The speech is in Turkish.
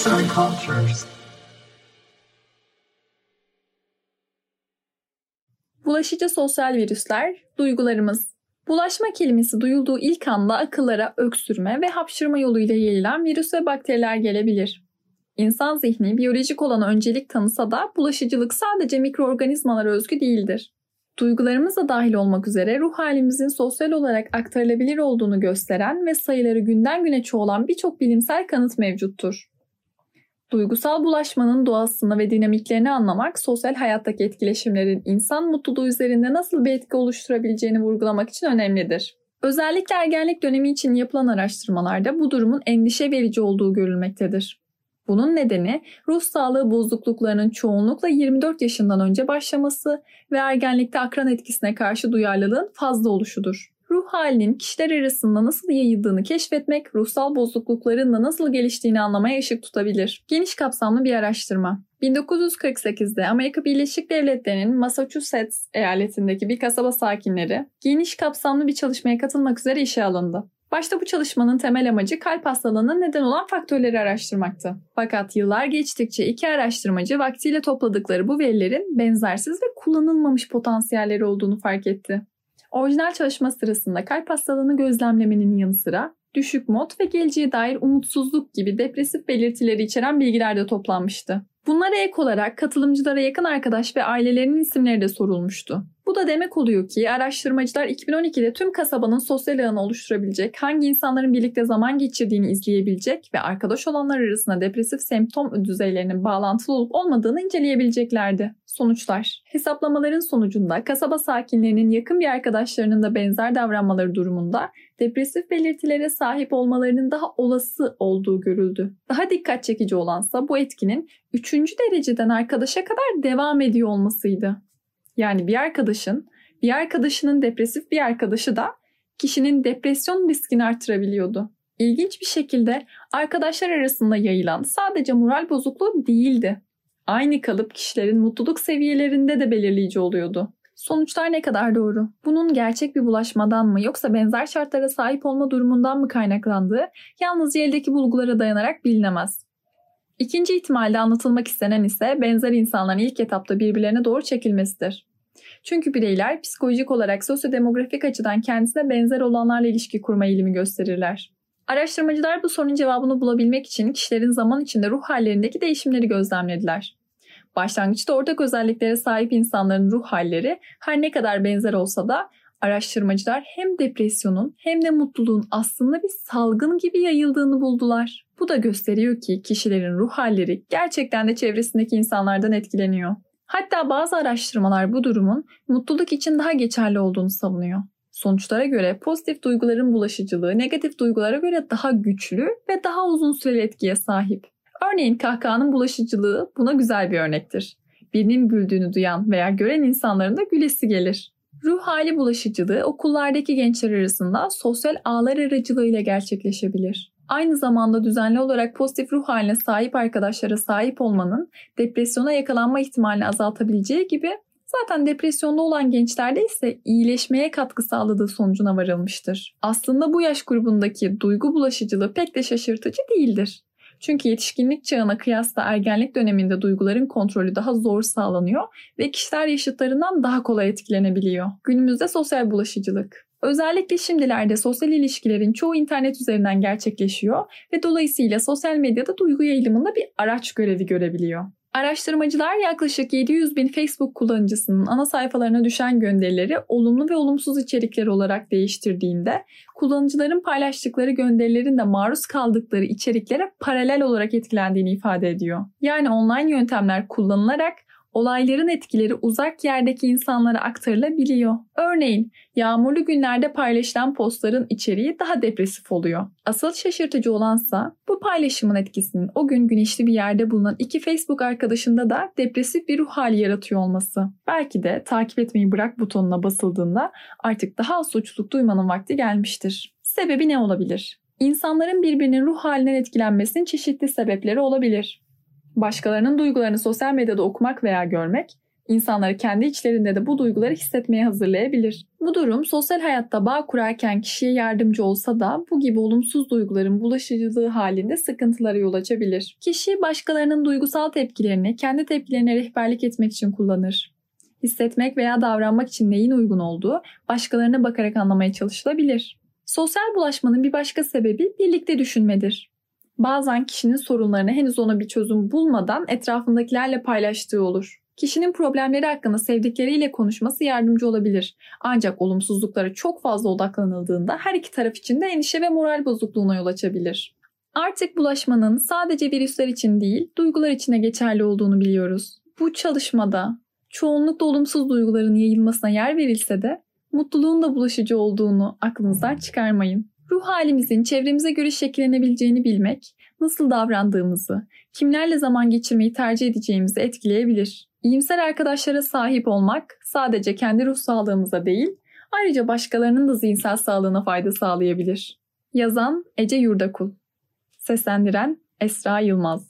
Arts and Cultures. Bulaşıcı sosyal virüsler, duygularımız. Bulaşma kelimesi duyulduğu ilk anda akıllara öksürme ve hapşırma yoluyla yayılan virüs ve bakteriler gelebilir. İnsan zihni biyolojik olana öncelik tanısa da bulaşıcılık sadece mikroorganizmalara özgü değildir. Duygularımız da dahil olmak üzere ruh halimizin sosyal olarak aktarılabilir olduğunu gösteren ve sayıları günden güne çoğalan birçok bilimsel kanıt mevcuttur. Duygusal bulaşmanın doğasını ve dinamiklerini anlamak, sosyal hayattaki etkileşimlerin insan mutluluğu üzerinde nasıl bir etki oluşturabileceğini vurgulamak için önemlidir. Özellikle ergenlik dönemi için yapılan araştırmalarda bu durumun endişe verici olduğu görülmektedir. Bunun nedeni ruh sağlığı bozukluklarının çoğunlukla 24 yaşından önce başlaması ve ergenlikte akran etkisine karşı duyarlılığın fazla oluşudur. Ruh halinin kişiler arasında nasıl yayıldığını keşfetmek, ruhsal bozuklukların da nasıl geliştiğini anlamaya ışık tutabilir. Geniş kapsamlı bir araştırma. 1948'de Amerika Birleşik Devletleri'nin Massachusetts eyaletindeki bir kasaba sakinleri geniş kapsamlı bir çalışmaya katılmak üzere işe alındı. Başta bu çalışmanın temel amacı kalp hastalığına neden olan faktörleri araştırmaktı. Fakat yıllar geçtikçe iki araştırmacı vaktiyle topladıkları bu verilerin benzersiz ve kullanılmamış potansiyelleri olduğunu fark etti. Orijinal çalışma sırasında kalp hastalığını gözlemlemenin yanı sıra düşük mod ve geleceğe dair umutsuzluk gibi depresif belirtileri içeren bilgiler de toplanmıştı. Bunlara ek olarak katılımcılara yakın arkadaş ve ailelerinin isimleri de sorulmuştu. Bu da demek oluyor ki araştırmacılar 2012'de tüm kasabanın sosyal ağını oluşturabilecek, hangi insanların birlikte zaman geçirdiğini izleyebilecek ve arkadaş olanlar arasında depresif semptom düzeylerinin bağlantılı olup olmadığını inceleyebileceklerdi. Sonuçlar Hesaplamaların sonucunda kasaba sakinlerinin yakın bir arkadaşlarının da benzer davranmaları durumunda depresif belirtilere sahip olmalarının daha olası olduğu görüldü. Daha dikkat çekici olansa bu etkinin 3. dereceden arkadaşa kadar devam ediyor olmasıydı. Yani bir arkadaşın, bir arkadaşının depresif bir arkadaşı da kişinin depresyon riskini artırabiliyordu. İlginç bir şekilde arkadaşlar arasında yayılan sadece moral bozukluğu değildi. Aynı kalıp kişilerin mutluluk seviyelerinde de belirleyici oluyordu. Sonuçlar ne kadar doğru? Bunun gerçek bir bulaşmadan mı yoksa benzer şartlara sahip olma durumundan mı kaynaklandığı yalnızca eldeki bulgulara dayanarak bilinemez. İkinci ihtimalde anlatılmak istenen ise benzer insanların ilk etapta birbirlerine doğru çekilmesidir. Çünkü bireyler psikolojik olarak sosyodemografik açıdan kendisine benzer olanlarla ilişki kurma eğilimi gösterirler. Araştırmacılar bu sorunun cevabını bulabilmek için kişilerin zaman içinde ruh hallerindeki değişimleri gözlemlediler. Başlangıçta ortak özelliklere sahip insanların ruh halleri her ne kadar benzer olsa da araştırmacılar hem depresyonun hem de mutluluğun aslında bir salgın gibi yayıldığını buldular. Bu da gösteriyor ki kişilerin ruh halleri gerçekten de çevresindeki insanlardan etkileniyor. Hatta bazı araştırmalar bu durumun mutluluk için daha geçerli olduğunu savunuyor. Sonuçlara göre pozitif duyguların bulaşıcılığı negatif duygulara göre daha güçlü ve daha uzun süreli etkiye sahip. Örneğin kahkahanın bulaşıcılığı buna güzel bir örnektir. Birinin güldüğünü duyan veya gören insanların da gülesi gelir. Ruh hali bulaşıcılığı okullardaki gençler arasında sosyal ağlar aracılığıyla gerçekleşebilir. Aynı zamanda düzenli olarak pozitif ruh haline sahip arkadaşlara sahip olmanın depresyona yakalanma ihtimalini azaltabileceği gibi zaten depresyonda olan gençlerde ise iyileşmeye katkı sağladığı sonucuna varılmıştır. Aslında bu yaş grubundaki duygu bulaşıcılığı pek de şaşırtıcı değildir. Çünkü yetişkinlik çağına kıyasla ergenlik döneminde duyguların kontrolü daha zor sağlanıyor ve kişiler yaşıtlarından daha kolay etkilenebiliyor. Günümüzde sosyal bulaşıcılık. Özellikle şimdilerde sosyal ilişkilerin çoğu internet üzerinden gerçekleşiyor ve dolayısıyla sosyal medyada duygu yayılımında bir araç görevi görebiliyor. Araştırmacılar yaklaşık 700 bin Facebook kullanıcısının ana sayfalarına düşen gönderileri olumlu ve olumsuz içerikler olarak değiştirdiğinde kullanıcıların paylaştıkları gönderilerin de maruz kaldıkları içeriklere paralel olarak etkilendiğini ifade ediyor. Yani online yöntemler kullanılarak olayların etkileri uzak yerdeki insanlara aktarılabiliyor. Örneğin yağmurlu günlerde paylaşılan postların içeriği daha depresif oluyor. Asıl şaşırtıcı olansa bu paylaşımın etkisinin o gün güneşli bir yerde bulunan iki Facebook arkadaşında da depresif bir ruh hali yaratıyor olması. Belki de takip etmeyi bırak butonuna basıldığında artık daha az suçluluk duymanın vakti gelmiştir. Sebebi ne olabilir? İnsanların birbirinin ruh halinden etkilenmesinin çeşitli sebepleri olabilir. Başkalarının duygularını sosyal medyada okumak veya görmek, İnsanları kendi içlerinde de bu duyguları hissetmeye hazırlayabilir. Bu durum sosyal hayatta bağ kurarken kişiye yardımcı olsa da bu gibi olumsuz duyguların bulaşıcılığı halinde sıkıntılara yol açabilir. Kişi başkalarının duygusal tepkilerini kendi tepkilerine rehberlik etmek için kullanır. Hissetmek veya davranmak için neyin uygun olduğu başkalarına bakarak anlamaya çalışılabilir. Sosyal bulaşmanın bir başka sebebi birlikte düşünmedir. Bazen kişinin sorunlarını henüz ona bir çözüm bulmadan etrafındakilerle paylaştığı olur. Kişinin problemleri hakkında sevdikleriyle konuşması yardımcı olabilir. Ancak olumsuzluklara çok fazla odaklanıldığında her iki taraf için de endişe ve moral bozukluğuna yol açabilir. Artık bulaşmanın sadece virüsler için değil, duygular için de geçerli olduğunu biliyoruz. Bu çalışmada çoğunlukla olumsuz duyguların yayılmasına yer verilse de mutluluğun da bulaşıcı olduğunu aklınızdan çıkarmayın. Ruh halimizin çevremize göre şekillenebileceğini bilmek, nasıl davrandığımızı, kimlerle zaman geçirmeyi tercih edeceğimizi etkileyebilir. İyimser arkadaşlara sahip olmak sadece kendi ruh sağlığımıza değil, ayrıca başkalarının da zihinsel sağlığına fayda sağlayabilir. Yazan Ece Yurdakul Seslendiren Esra Yılmaz